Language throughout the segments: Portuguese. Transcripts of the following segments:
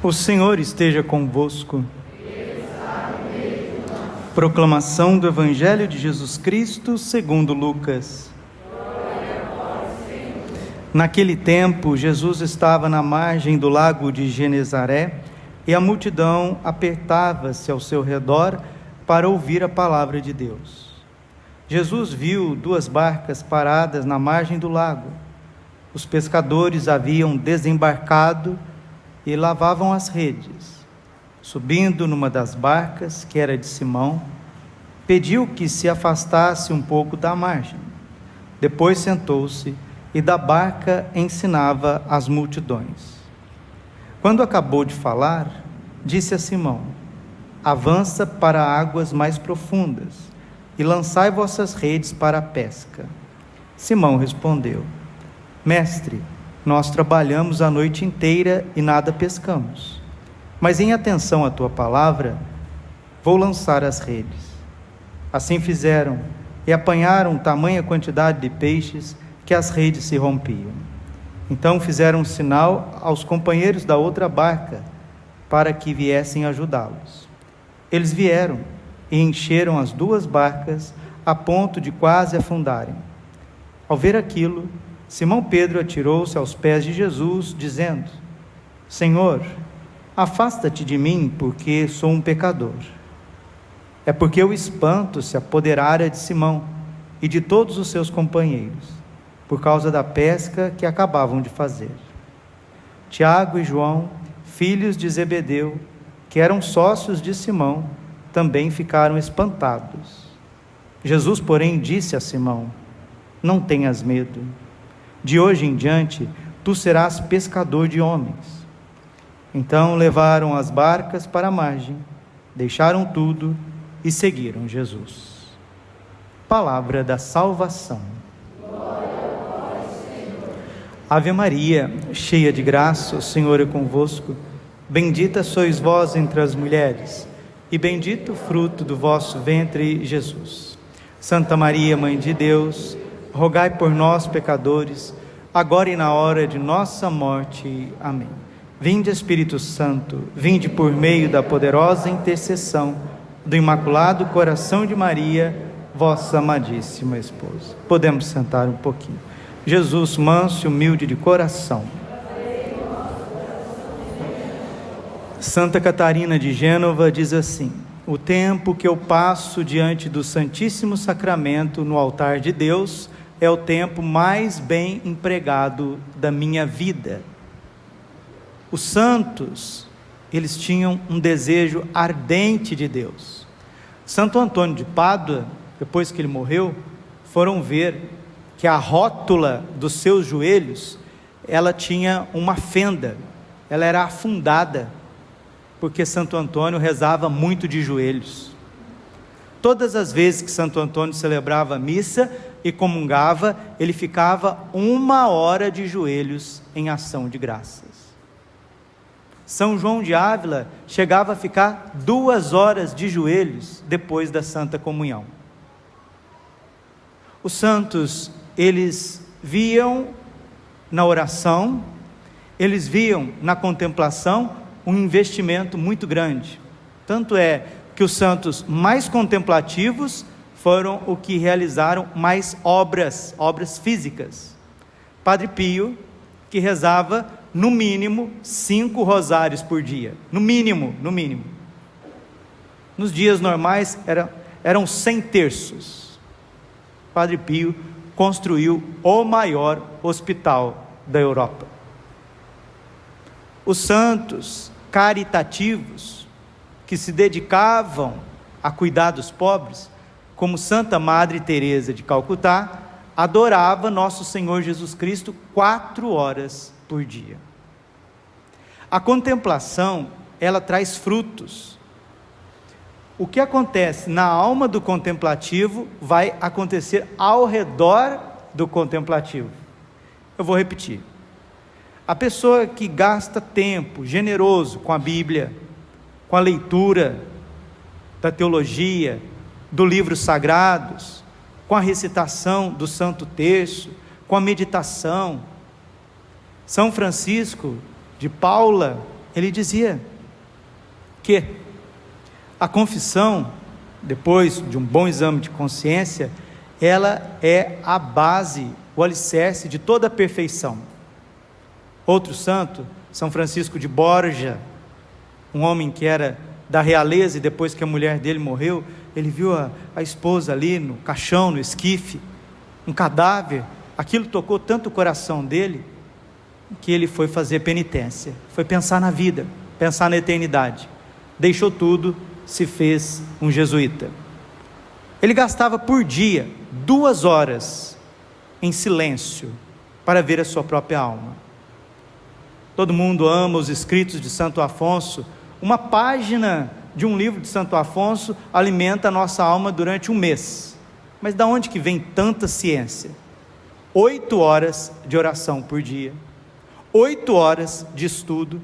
O Senhor esteja convosco. Proclamação do Evangelho de Jesus Cristo segundo Lucas. Naquele tempo, Jesus estava na margem do lago de Genezaré e a multidão apertava-se ao seu redor para ouvir a palavra de Deus. Jesus viu duas barcas paradas na margem do lago. Os pescadores haviam desembarcado e lavavam as redes. Subindo numa das barcas, que era de Simão, pediu que se afastasse um pouco da margem. Depois sentou-se e da barca ensinava as multidões. Quando acabou de falar, disse a Simão: Avança para águas mais profundas e lançai vossas redes para a pesca. Simão respondeu: Mestre, nós trabalhamos a noite inteira e nada pescamos. Mas em atenção à tua palavra, vou lançar as redes. Assim fizeram e apanharam tamanha quantidade de peixes que as redes se rompiam. Então fizeram um sinal aos companheiros da outra barca para que viessem ajudá-los. Eles vieram e encheram as duas barcas a ponto de quase afundarem. Ao ver aquilo, Simão Pedro atirou-se aos pés de Jesus, dizendo: Senhor, afasta-te de mim, porque sou um pecador. É porque o espanto se apoderara de Simão e de todos os seus companheiros, por causa da pesca que acabavam de fazer. Tiago e João, filhos de Zebedeu, que eram sócios de Simão, também ficaram espantados. Jesus, porém, disse a Simão: Não tenhas medo de hoje em diante, tu serás pescador de homens. Então levaram as barcas para a margem, deixaram tudo e seguiram Jesus. Palavra da salvação. Ave Maria, cheia de graça, o Senhor é convosco. Bendita sois vós entre as mulheres, e bendito o fruto do vosso ventre, Jesus. Santa Maria, Mãe de Deus, rogai por nós, pecadores, agora e na hora de nossa morte. Amém. Vinde, Espírito Santo, vinde por meio da poderosa intercessão do Imaculado Coração de Maria, vossa amadíssima esposa. Podemos sentar um pouquinho. Jesus, manso e humilde de coração. Santa Catarina de Gênova diz assim: O tempo que eu passo diante do Santíssimo Sacramento no altar de Deus é o tempo mais bem empregado da minha vida. Os santos, eles tinham um desejo ardente de Deus. Santo Antônio de Pádua, depois que ele morreu, foram ver que a rótula dos seus joelhos, ela tinha uma fenda, ela era afundada, porque Santo Antônio rezava muito de joelhos. Todas as vezes que Santo Antônio celebrava a missa, e comungava, ele ficava uma hora de joelhos em ação de graças. São João de Ávila chegava a ficar duas horas de joelhos depois da Santa Comunhão. Os santos, eles viam na oração, eles viam na contemplação um investimento muito grande. Tanto é que os santos mais contemplativos foram o que realizaram mais obras, obras físicas. Padre Pio, que rezava no mínimo cinco rosários por dia, no mínimo, no mínimo. Nos dias normais era, eram cem terços. Padre Pio construiu o maior hospital da Europa. Os santos caritativos que se dedicavam a cuidar dos pobres como Santa Madre Teresa de Calcutá, adorava nosso Senhor Jesus Cristo quatro horas por dia. A contemplação, ela traz frutos. O que acontece na alma do contemplativo vai acontecer ao redor do contemplativo. Eu vou repetir. A pessoa que gasta tempo generoso com a Bíblia, com a leitura da teologia, do livros sagrados, com a recitação do Santo Terço, com a meditação. São Francisco de Paula ele dizia que a confissão, depois de um bom exame de consciência, ela é a base, o alicerce de toda a perfeição. Outro santo, São Francisco de Borja, um homem que era da realeza e depois que a mulher dele morreu, ele viu a, a esposa ali no caixão, no esquife, um cadáver. Aquilo tocou tanto o coração dele que ele foi fazer penitência, foi pensar na vida, pensar na eternidade. Deixou tudo, se fez um jesuíta. Ele gastava por dia duas horas em silêncio para ver a sua própria alma. Todo mundo ama os escritos de Santo Afonso. Uma página de um livro de Santo Afonso alimenta a nossa alma durante um mês. Mas da onde que vem tanta ciência? Oito horas de oração por dia, oito horas de estudo,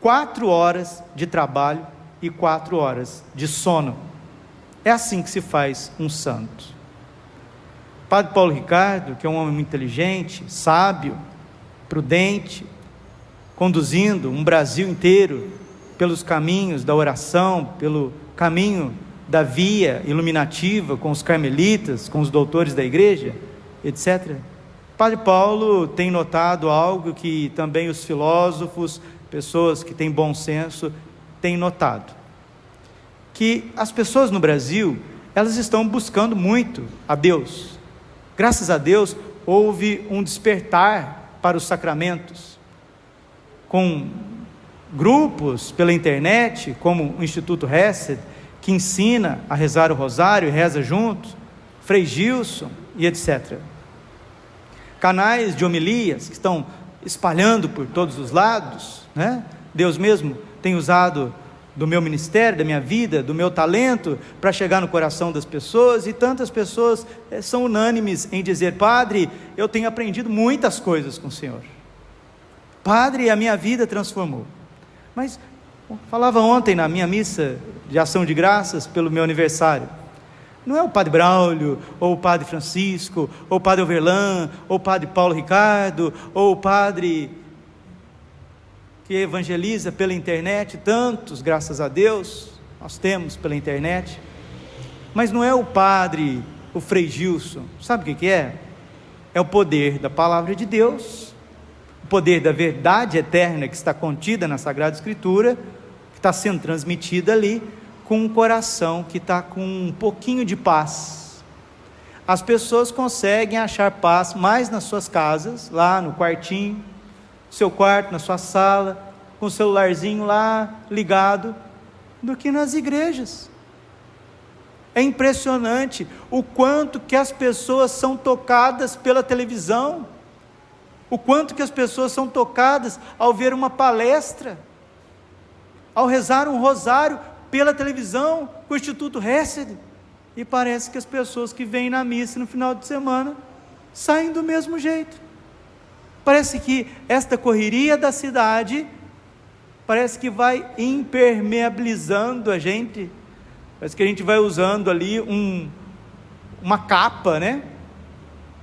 quatro horas de trabalho e quatro horas de sono. É assim que se faz um santo. Padre Paulo Ricardo, que é um homem muito inteligente, sábio, prudente, conduzindo um Brasil inteiro pelos caminhos da oração, pelo caminho da via iluminativa com os carmelitas, com os doutores da igreja, etc. Padre Paulo tem notado algo que também os filósofos, pessoas que têm bom senso, têm notado. Que as pessoas no Brasil, elas estão buscando muito a Deus. Graças a Deus, houve um despertar para os sacramentos com grupos pela internet, como o Instituto Hesed, que ensina a rezar o rosário e reza junto, Frei Gilson e etc. Canais de homilias que estão espalhando por todos os lados, né? Deus mesmo tem usado do meu ministério, da minha vida, do meu talento para chegar no coração das pessoas e tantas pessoas é, são unânimes em dizer: Padre, eu tenho aprendido muitas coisas com o Senhor. Padre, a minha vida transformou. Mas falava ontem na minha missa de ação de graças pelo meu aniversário. Não é o Padre Braulio, ou o Padre Francisco, ou o Padre Overlan, ou o Padre Paulo Ricardo, ou o Padre que evangeliza pela internet, tantos, graças a Deus, nós temos pela internet. Mas não é o Padre, o Frei Gilson, sabe o que é? É o poder da palavra de Deus poder da verdade eterna que está contida na Sagrada Escritura, que está sendo transmitida ali, com um coração que está com um pouquinho de paz. As pessoas conseguem achar paz mais nas suas casas, lá no quartinho, seu quarto, na sua sala, com o celularzinho lá ligado, do que nas igrejas. É impressionante o quanto que as pessoas são tocadas pela televisão o quanto que as pessoas são tocadas ao ver uma palestra, ao rezar um rosário pela televisão com o Instituto Hesed. E parece que as pessoas que vêm na missa no final de semana saem do mesmo jeito. Parece que esta correria da cidade parece que vai impermeabilizando a gente. Parece que a gente vai usando ali um, uma capa, né?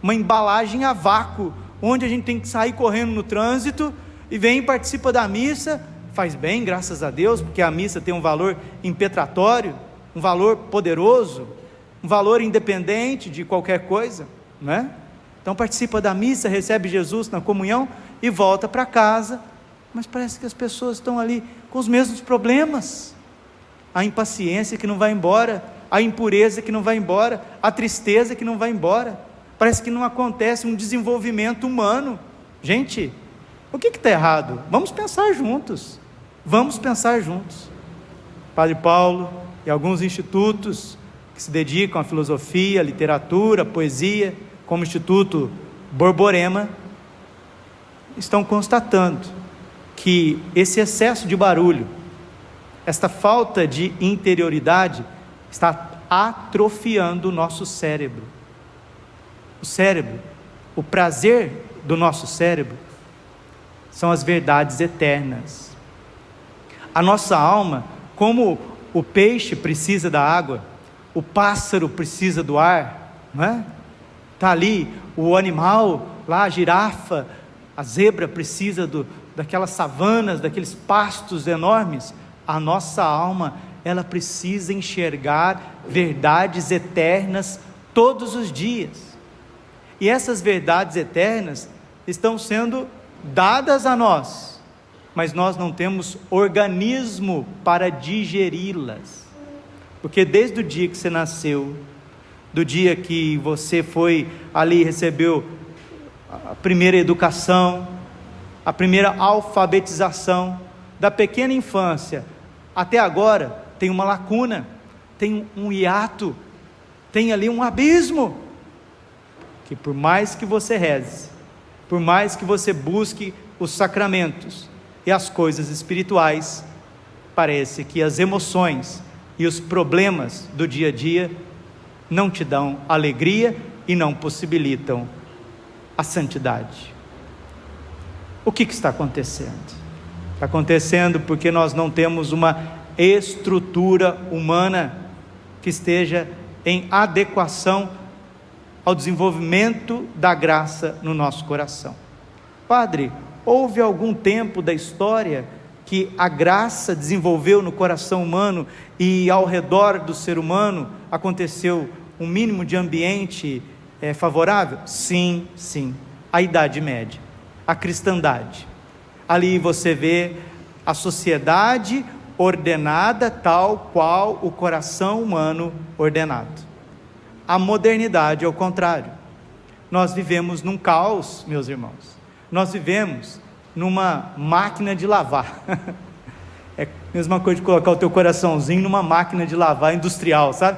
Uma embalagem a vácuo onde a gente tem que sair correndo no trânsito e vem participa da missa, faz bem, graças a Deus, porque a missa tem um valor impetratório, um valor poderoso, um valor independente de qualquer coisa, não é? Então participa da missa, recebe Jesus na comunhão e volta para casa, mas parece que as pessoas estão ali com os mesmos problemas. A impaciência que não vai embora, a impureza que não vai embora, a tristeza que não vai embora. Parece que não acontece um desenvolvimento humano. Gente, o que está errado? Vamos pensar juntos. Vamos pensar juntos. Padre Paulo e alguns institutos que se dedicam à filosofia, literatura, poesia, como o Instituto Borborema, estão constatando que esse excesso de barulho, esta falta de interioridade, está atrofiando o nosso cérebro o cérebro, o prazer do nosso cérebro, são as verdades eternas. A nossa alma, como o peixe precisa da água, o pássaro precisa do ar, não é? Está ali o animal, lá a girafa, a zebra precisa do, daquelas savanas, daqueles pastos enormes, a nossa alma, ela precisa enxergar verdades eternas todos os dias. E essas verdades eternas estão sendo dadas a nós, mas nós não temos organismo para digeri-las. Porque desde o dia que você nasceu, do dia que você foi ali recebeu a primeira educação, a primeira alfabetização, da pequena infância até agora, tem uma lacuna, tem um hiato, tem ali um abismo. Que por mais que você reze, por mais que você busque os sacramentos e as coisas espirituais, parece que as emoções e os problemas do dia a dia não te dão alegria e não possibilitam a santidade. O que, que está acontecendo? Está acontecendo porque nós não temos uma estrutura humana que esteja em adequação ao desenvolvimento da graça no nosso coração. Padre, houve algum tempo da história que a graça desenvolveu no coração humano e ao redor do ser humano aconteceu um mínimo de ambiente é, favorável? Sim, sim. A Idade Média, a cristandade. Ali você vê a sociedade ordenada tal qual o coração humano ordenado. A modernidade é o contrário. Nós vivemos num caos, meus irmãos. Nós vivemos numa máquina de lavar. é a mesma coisa de colocar o teu coraçãozinho numa máquina de lavar industrial, sabe?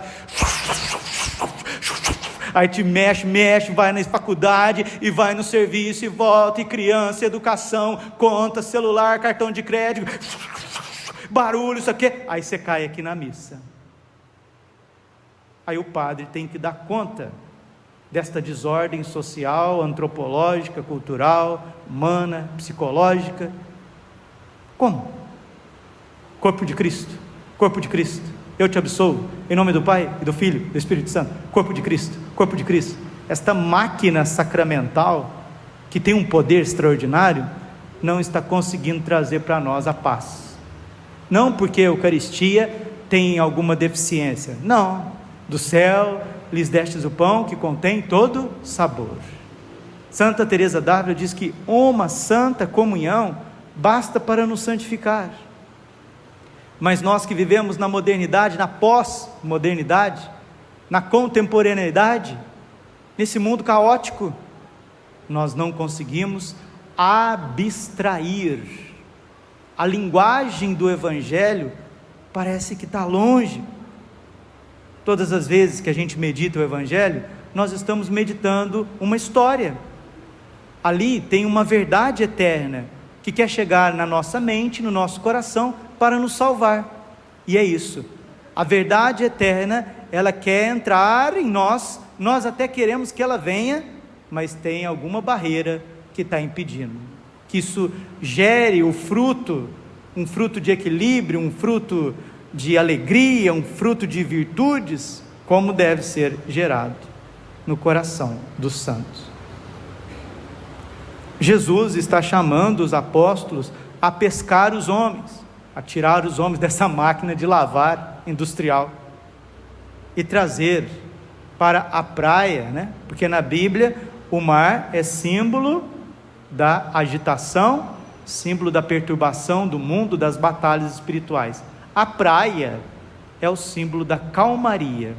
Aí te mexe, mexe, vai na faculdade e vai no serviço e volta, e criança, educação, conta, celular, cartão de crédito, barulho, isso aqui. Aí você cai aqui na missa. Aí o padre tem que dar conta desta desordem social, antropológica, cultural, humana, psicológica. Como? Corpo de Cristo, corpo de Cristo. Eu te absolvo, em nome do Pai e do Filho e do Espírito Santo. Corpo de Cristo, corpo de Cristo. Esta máquina sacramental, que tem um poder extraordinário, não está conseguindo trazer para nós a paz. Não porque a Eucaristia tem alguma deficiência, não. Do céu lhes destes o pão que contém todo sabor. Santa Teresa d'Ávila diz que uma santa comunhão basta para nos santificar. Mas nós que vivemos na modernidade, na pós-modernidade, na contemporaneidade, nesse mundo caótico, nós não conseguimos abstrair. A linguagem do Evangelho parece que está longe, Todas as vezes que a gente medita o Evangelho, nós estamos meditando uma história. Ali tem uma verdade eterna que quer chegar na nossa mente, no nosso coração, para nos salvar. E é isso. A verdade eterna, ela quer entrar em nós, nós até queremos que ela venha, mas tem alguma barreira que está impedindo. Que isso gere o fruto, um fruto de equilíbrio, um fruto de alegria, um fruto de virtudes, como deve ser gerado no coração dos santos. Jesus está chamando os apóstolos a pescar os homens, a tirar os homens dessa máquina de lavar industrial e trazer para a praia, né? Porque na Bíblia o mar é símbolo da agitação, símbolo da perturbação do mundo, das batalhas espirituais. A praia é o símbolo da calmaria.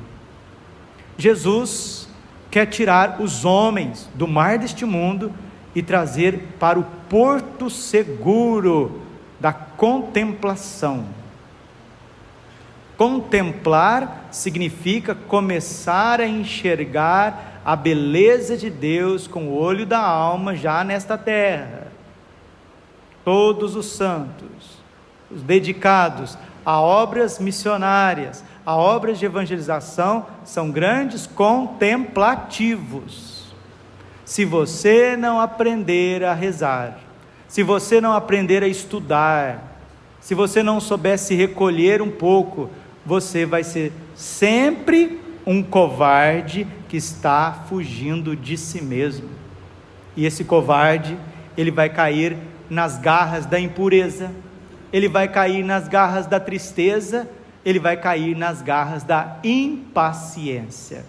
Jesus quer tirar os homens do mar deste mundo e trazer para o porto seguro da contemplação. Contemplar significa começar a enxergar a beleza de Deus com o olho da alma já nesta terra. Todos os santos, os dedicados a obras missionárias, a obras de evangelização são grandes contemplativos. Se você não aprender a rezar, se você não aprender a estudar, se você não souber se recolher um pouco, você vai ser sempre um covarde que está fugindo de si mesmo. E esse covarde, ele vai cair nas garras da impureza, ele vai cair nas garras da tristeza, ele vai cair nas garras da impaciência.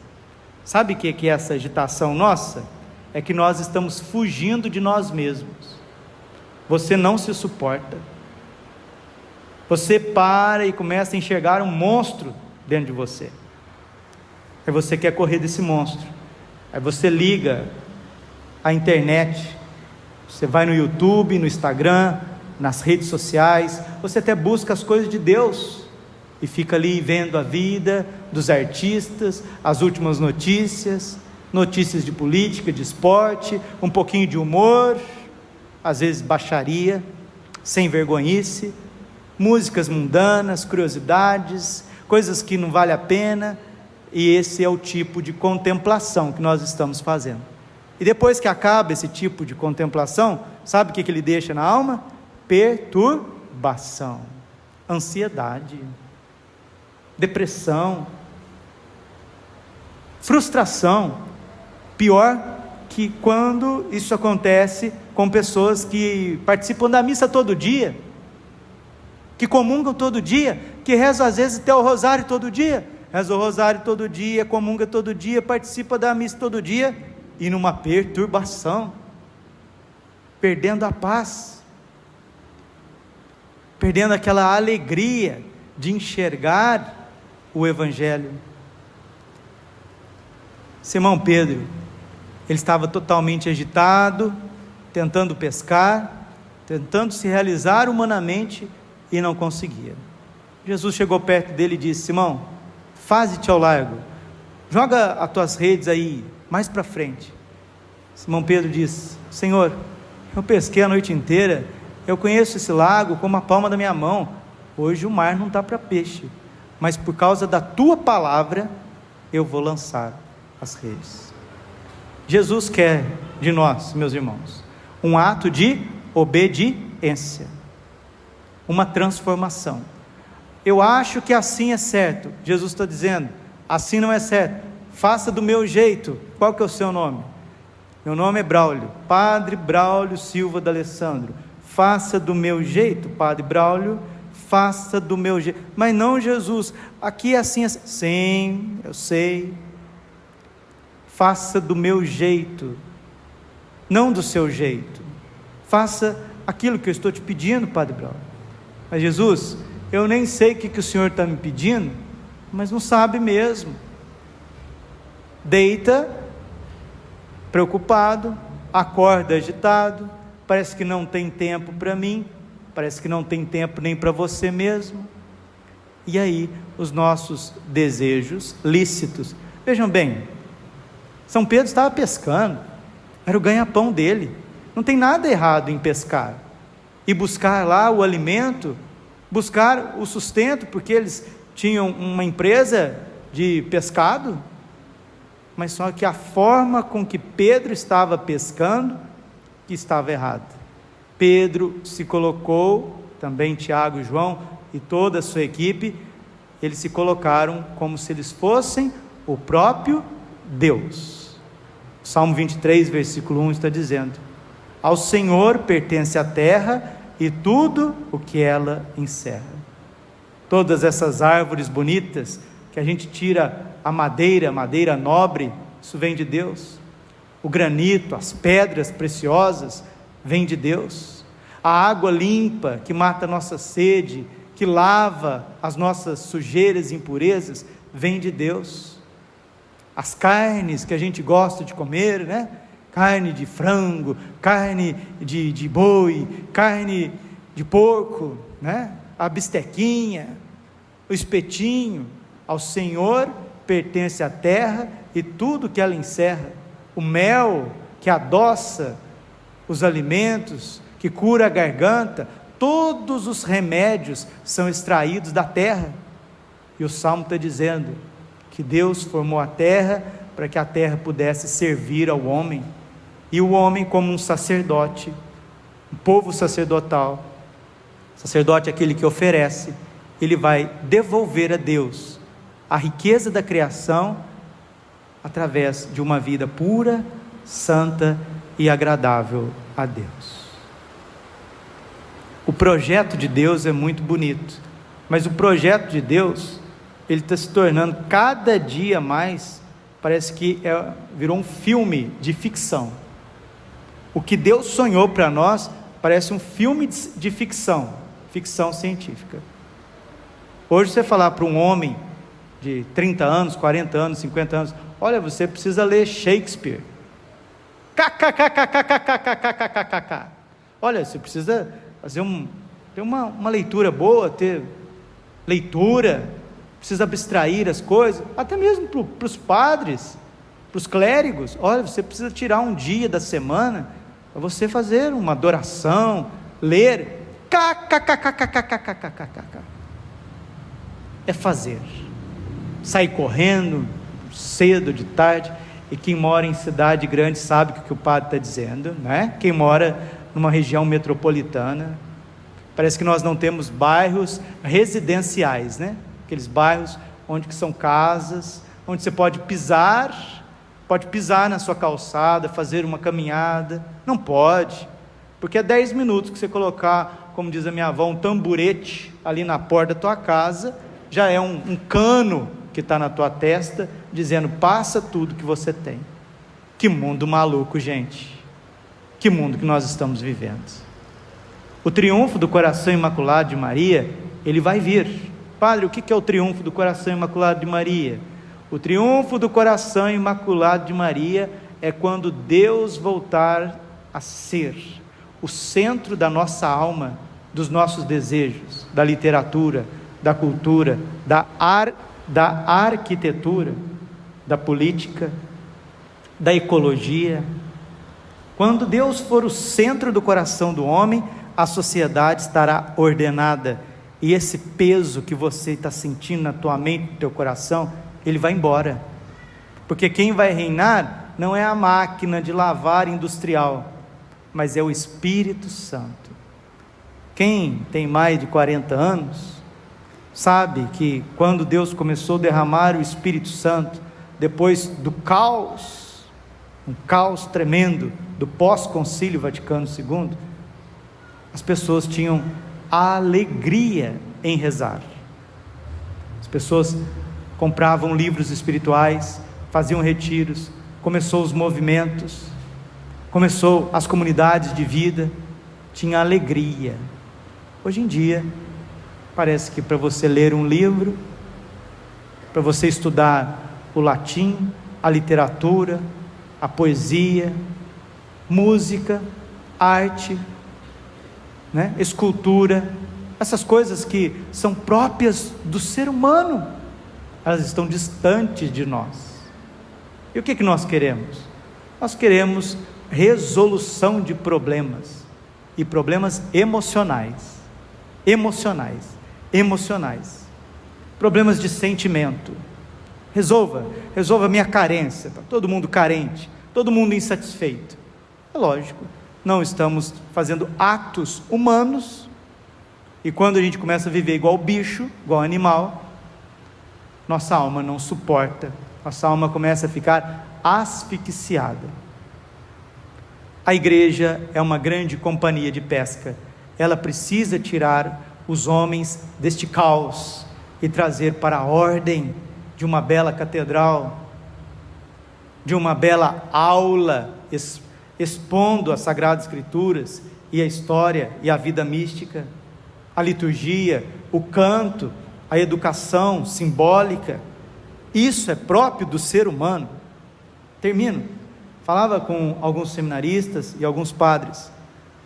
Sabe o que é essa agitação nossa? É que nós estamos fugindo de nós mesmos. Você não se suporta. Você para e começa a enxergar um monstro dentro de você. Aí você quer correr desse monstro. Aí você liga a internet, você vai no YouTube, no Instagram, nas redes sociais, você até busca as coisas de Deus e fica ali vendo a vida dos artistas, as últimas notícias, notícias de política, de esporte, um pouquinho de humor, às vezes baixaria, sem vergonhice, músicas mundanas, curiosidades, coisas que não vale a pena, e esse é o tipo de contemplação que nós estamos fazendo. E depois que acaba esse tipo de contemplação, sabe o que, ele deixa na alma? Perturbação, ansiedade, depressão, frustração. Pior que quando isso acontece com pessoas que participam da missa todo dia, que comungam todo dia, que rezam às vezes até o rosário todo dia, reza o rosário todo dia, comunga todo dia, participa da missa todo dia, e numa perturbação, perdendo a paz, perdendo aquela alegria de enxergar o Evangelho. Simão Pedro, ele estava totalmente agitado, tentando pescar, tentando se realizar humanamente e não conseguia. Jesus chegou perto dele e disse: Simão, faze-te ao largo, joga as tuas redes aí mais para frente. Simão Pedro disse: Senhor, eu pesquei a noite inteira, eu conheço esse lago como a palma da minha mão. Hoje o mar não está para peixe, mas por causa da tua palavra eu vou lançar as redes. Jesus quer de nós, meus irmãos, um ato de obediência, uma transformação. Eu acho que assim é certo. Jesus está dizendo: assim não é certo. Faça do meu jeito. Qual que é o seu nome? Meu nome é Braulio, Padre Braulio Silva D'Alessandro. Faça do meu jeito, Padre Braulio. Faça do meu jeito. Mas não Jesus. Aqui é assim, assim. Sim, eu sei. Faça do meu jeito, não do seu jeito. Faça aquilo que eu estou te pedindo, Padre Braulio. Mas Jesus, eu nem sei o que, que o Senhor está me pedindo, mas não sabe mesmo. Deita, preocupado, acorda agitado, parece que não tem tempo para mim, parece que não tem tempo nem para você mesmo. E aí, os nossos desejos lícitos. Vejam bem, São Pedro estava pescando, era o ganha-pão dele. Não tem nada errado em pescar e buscar lá o alimento buscar o sustento, porque eles tinham uma empresa de pescado, mas só que a forma com que Pedro estava pescando que estava errada. Pedro se colocou, também Tiago e João e toda a sua equipe, eles se colocaram como se eles fossem o próprio Deus. Salmo 23, versículo 1 está dizendo: Ao Senhor pertence a terra e tudo o que ela encerra. Todas essas árvores bonitas que a gente tira a madeira, madeira nobre, isso vem de Deus. O granito, as pedras preciosas, vem de Deus. A água limpa que mata a nossa sede, que lava as nossas sujeiras e impurezas, vem de Deus. As carnes que a gente gosta de comer, né? carne de frango, carne de, de boi, carne de porco, né? a bistequinha, o espetinho. Ao Senhor pertence a terra e tudo que ela encerra. O mel que adoça os alimentos, que cura a garganta, todos os remédios são extraídos da terra. E o salmo está dizendo que Deus formou a terra para que a terra pudesse servir ao homem e o homem como um sacerdote, um povo sacerdotal. Sacerdote é aquele que oferece, ele vai devolver a Deus a riqueza da criação através de uma vida pura, santa e agradável a Deus. O projeto de Deus é muito bonito, mas o projeto de Deus ele está se tornando cada dia mais, parece que é, virou um filme de ficção. O que Deus sonhou para nós parece um filme de, de ficção, ficção científica. Hoje você falar para um homem de 30 anos, 40 anos, 50 anos, olha, você precisa ler Shakespeare. KKKKKKKKKKKK. Olha, você precisa fazer um, ter uma, uma leitura boa, ter leitura, precisa abstrair as coisas, até mesmo para os padres, para os clérigos. Olha, você precisa tirar um dia da semana para você fazer uma adoração, ler. É fazer. Sair correndo, cedo, de tarde. E quem mora em cidade grande sabe o que o padre está dizendo, né? Quem mora numa região metropolitana. Parece que nós não temos bairros residenciais, né? Aqueles bairros onde que são casas, onde você pode pisar, pode pisar na sua calçada, fazer uma caminhada. Não pode, porque é 10 minutos que você colocar, como diz a minha avó, um tamburete ali na porta da tua casa, já é um, um cano que está na tua testa, dizendo: passa tudo que você tem. Que mundo maluco, gente. Que mundo que nós estamos vivendo. O triunfo do coração imaculado de Maria, ele vai vir. Padre, o que é o triunfo do coração imaculado de Maria? O triunfo do coração imaculado de Maria é quando Deus voltar a ser o centro da nossa alma, dos nossos desejos, da literatura, da cultura, da, ar, da arquitetura, da política, da ecologia. Quando Deus for o centro do coração do homem, a sociedade estará ordenada. E esse peso que você está sentindo na tua mente, no teu coração, ele vai embora. Porque quem vai reinar não é a máquina de lavar industrial, mas é o Espírito Santo. Quem tem mais de 40 anos, sabe que quando Deus começou a derramar o Espírito Santo, depois do caos, um caos tremendo do pós-concílio Vaticano II, as pessoas tinham alegria em rezar. As pessoas compravam livros espirituais, faziam retiros, começou os movimentos, começou as comunidades de vida, tinha alegria. Hoje em dia, parece que para você ler um livro, para você estudar o latim, a literatura, a poesia, música, arte, né? escultura, essas coisas que são próprias do ser humano, elas estão distantes de nós. E o que, que nós queremos? Nós queremos resolução de problemas e problemas emocionais. Emocionais, emocionais. Problemas de sentimento. Resolva, resolva a minha carência. Está todo mundo carente, todo mundo insatisfeito. É lógico não estamos fazendo atos humanos, e quando a gente começa a viver igual bicho, igual animal, nossa alma não suporta, nossa alma começa a ficar asfixiada. A igreja é uma grande companhia de pesca, ela precisa tirar os homens deste caos e trazer para a ordem de uma bela catedral, de uma bela aula expondo as Sagradas Escrituras e a história e a vida mística, a liturgia, o canto, a educação simbólica. Isso é próprio do ser humano. Termino. Falava com alguns seminaristas e alguns padres.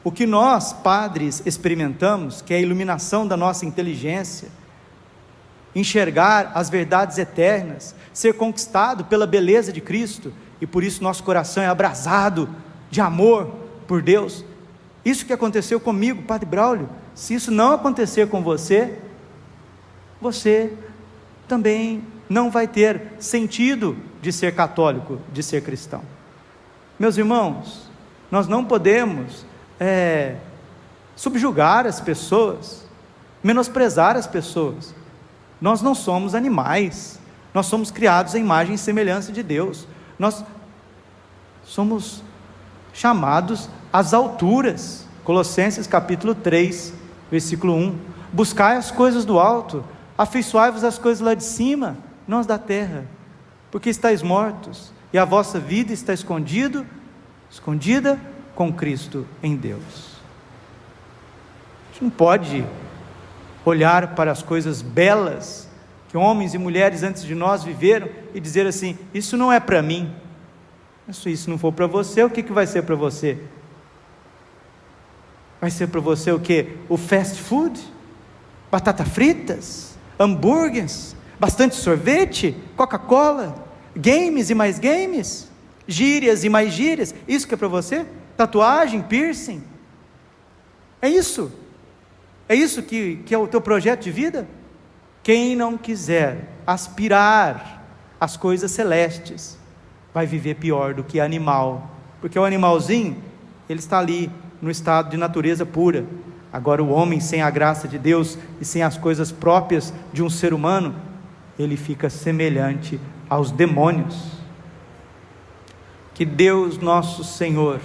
O que nós, padres, experimentamos, que é a iluminação da nossa inteligência, enxergar as verdades eternas, ser conquistado pela beleza de Cristo, e por isso nosso coração é abrasado de amor por Deus. Isso que aconteceu comigo, Padre Braulio, se isso não acontecer com você, você também não vai ter sentido de ser católico, de ser cristão. Meus irmãos, nós não podemos é, subjugar as pessoas, menosprezar as pessoas. Nós não somos animais, nós somos criados à imagem e semelhança de Deus. Nós somos chamados às alturas. Colossenses capítulo 3, Versículo 1: Buscai as coisas do alto, afeiçoai-vos as coisas lá de cima, não as da terra, porque estáis mortos, e a vossa vida está escondido, escondida com Cristo em Deus. A gente não pode olhar para as coisas belas que homens e mulheres antes de nós viveram e dizer assim: isso não é para mim. Se isso não for para você, o que, que vai ser para você? Vai ser para você o que? O fast food? Batata fritas? Hambúrgueres? Bastante sorvete? Coca-Cola? Games e mais games? Gírias e mais gírias? Isso que é para você? Tatuagem? Piercing? É isso? É isso que, que é o teu projeto de vida? Quem não quiser aspirar às coisas celestes, vai viver pior do que animal, porque o animalzinho, ele está ali no estado de natureza pura. Agora, o homem sem a graça de Deus e sem as coisas próprias de um ser humano, ele fica semelhante aos demônios. Que Deus, nosso Senhor,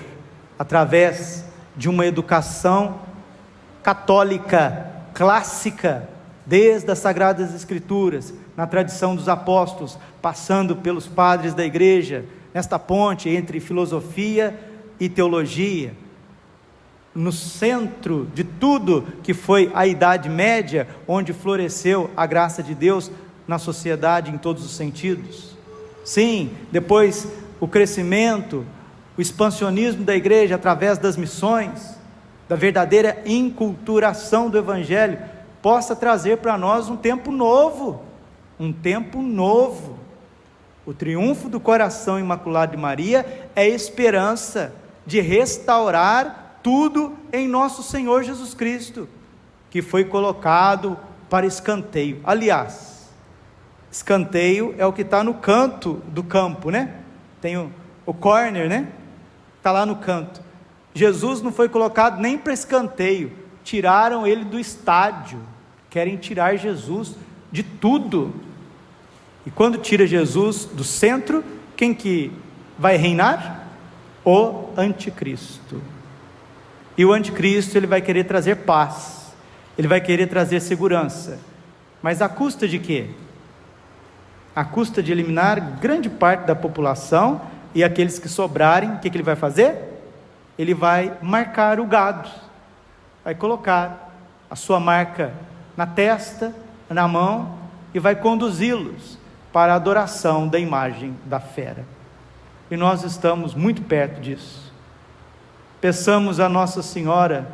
através de uma educação católica, clássica, desde as Sagradas Escrituras, na tradição dos apóstolos, passando pelos padres da igreja, nesta ponte entre filosofia e teologia, no centro de tudo que foi a Idade Média, onde floresceu a graça de Deus na sociedade em todos os sentidos. Sim, depois o crescimento, o expansionismo da igreja através das missões, da verdadeira inculturação do Evangelho, possa trazer para nós um tempo novo, um tempo novo. O triunfo do coração imaculado de Maria é esperança de restaurar tudo em nosso Senhor Jesus Cristo, que foi colocado para escanteio. Aliás, escanteio é o que está no canto do campo, né? Tem o, o corner, né? Está lá no canto. Jesus não foi colocado nem para escanteio, tiraram ele do estádio. Querem tirar Jesus de tudo. E quando tira Jesus do centro, quem que vai reinar? O anticristo. E o anticristo ele vai querer trazer paz, ele vai querer trazer segurança, mas a custa de quê? A custa de eliminar grande parte da população e aqueles que sobrarem, o que, que ele vai fazer? Ele vai marcar o gado, vai colocar a sua marca na testa, na mão e vai conduzi-los para a adoração da imagem da fera. E nós estamos muito perto disso. Peçamos a Nossa Senhora,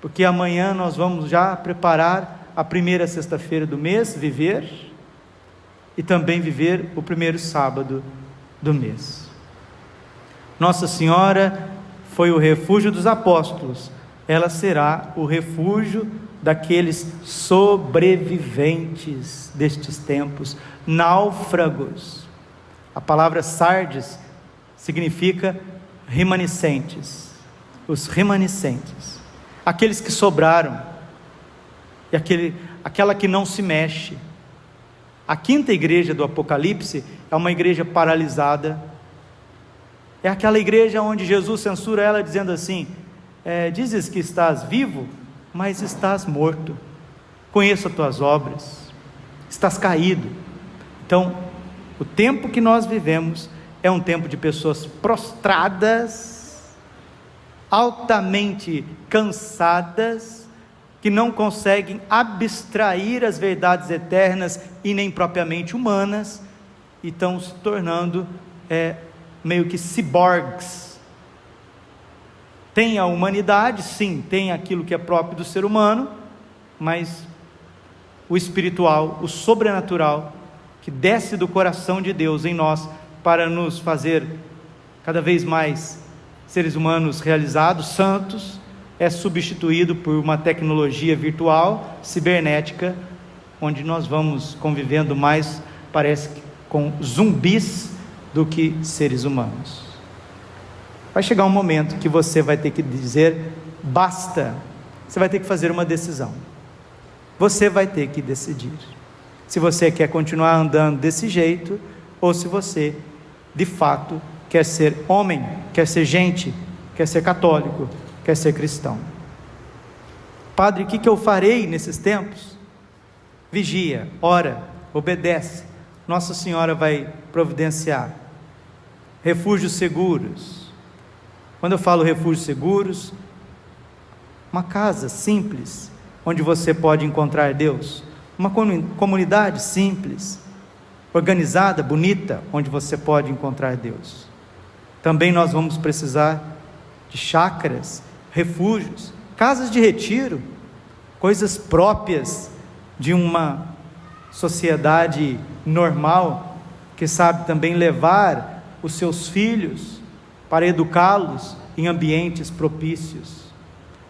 porque amanhã nós vamos já preparar a primeira sexta-feira do mês, viver, e também viver o primeiro sábado do mês. Nossa Senhora foi o refúgio dos apóstolos, ela será o refúgio daqueles sobreviventes destes tempos, náufragos. A palavra sardes significa remanescentes os remanescentes, aqueles que sobraram, e aquele, aquela que não se mexe. A quinta igreja do Apocalipse é uma igreja paralisada, é aquela igreja onde Jesus censura ela dizendo assim: é, Dizes que estás vivo, mas estás morto. Conheço as tuas obras, estás caído. Então, o tempo que nós vivemos é um tempo de pessoas prostradas altamente cansadas, que não conseguem abstrair as verdades eternas e nem propriamente humanas, e estão se tornando é, meio que ciborgues. Tem a humanidade, sim, tem aquilo que é próprio do ser humano, mas o espiritual, o sobrenatural, que desce do coração de Deus em nós para nos fazer cada vez mais seres humanos realizados, santos, é substituído por uma tecnologia virtual, cibernética, onde nós vamos convivendo mais, parece com zumbis do que seres humanos. Vai chegar um momento que você vai ter que dizer basta. Você vai ter que fazer uma decisão. Você vai ter que decidir. Se você quer continuar andando desse jeito ou se você, de fato, quer ser homem, quer ser gente, quer ser católico, quer ser cristão. Padre, o que, eu farei nesses tempos? Vigia, ora, obedece. Nossa Senhora vai providenciar. Refúgios seguros. Quando eu falo refúgios seguros, uma casa simples, onde você pode encontrar Deus. Uma comunidade simples, organizada, bonita, onde você pode encontrar Deus. Também nós vamos precisar de chácaras, refúgios, casas de retiro, coisas próprias de uma sociedade normal, que sabe também levar os seus filhos para educá-los em ambientes propícios.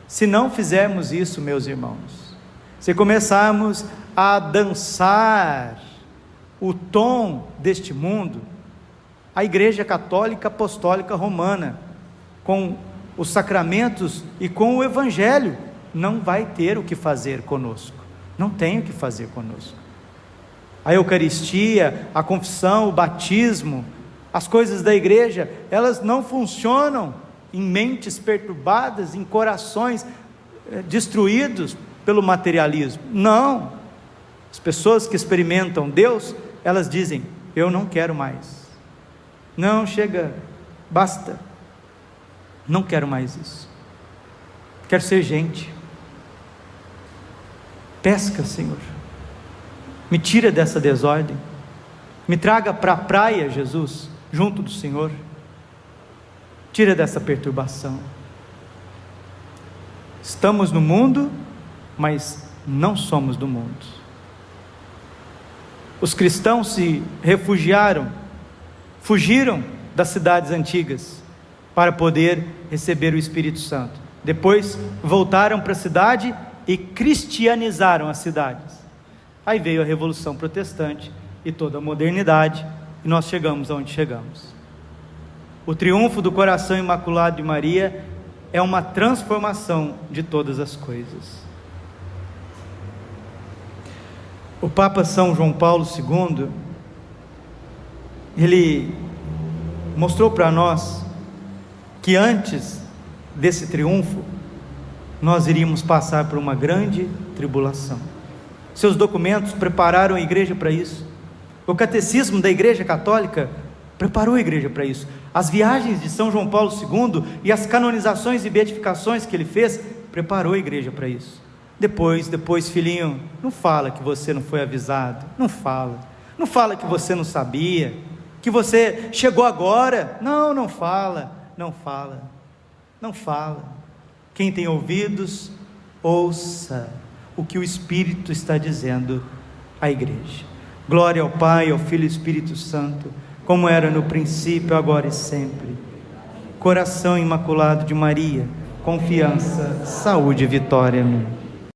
Se não fizermos isso, meus irmãos, se começarmos a dançar o tom deste mundo, a Igreja Católica Apostólica Romana, com os sacramentos e com o Evangelho, não vai ter o que fazer conosco. Não tem o que fazer conosco. A Eucaristia, a confissão, o batismo, as coisas da igreja, elas não funcionam em mentes perturbadas, em corações eh, destruídos pelo materialismo. Não. As pessoas que experimentam Deus, elas dizem: Eu não quero mais. Não, chega, basta. Não quero mais isso. Quero ser gente. Pesca, Senhor. Me tira dessa desordem. Me traga para a praia, Jesus, junto do Senhor. Tira dessa perturbação. Estamos no mundo, mas não somos do mundo. Os cristãos se refugiaram, fugiram das cidades antigas para poder receber o Espírito Santo. Depois voltaram para a cidade e cristianizaram as cidades. Aí veio a Revolução Protestante e toda a modernidade, e nós chegamos aonde chegamos. O triunfo do coração imaculado de Maria é uma transformação de todas as coisas. O Papa São João Paulo II, ele mostrou para nós que antes desse triunfo, nós iríamos passar por uma grande tribulação. Seus documentos prepararam a igreja para isso. O catecismo da Igreja Católica preparou a igreja para isso. As viagens de São João Paulo II e as canonizações e beatificações que ele fez preparou a igreja para isso. Depois, depois, filhinho, não fala que você não foi avisado. Não fala. Não fala que você não sabia. Que você chegou agora. Não, não fala. Não fala. Não fala. Quem tem ouvidos, ouça o que o Espírito está dizendo à igreja. Glória ao Pai, ao Filho e Espírito Santo, como era no princípio, agora e sempre. Coração imaculado de Maria, confiança, saúde e vitória. Amém.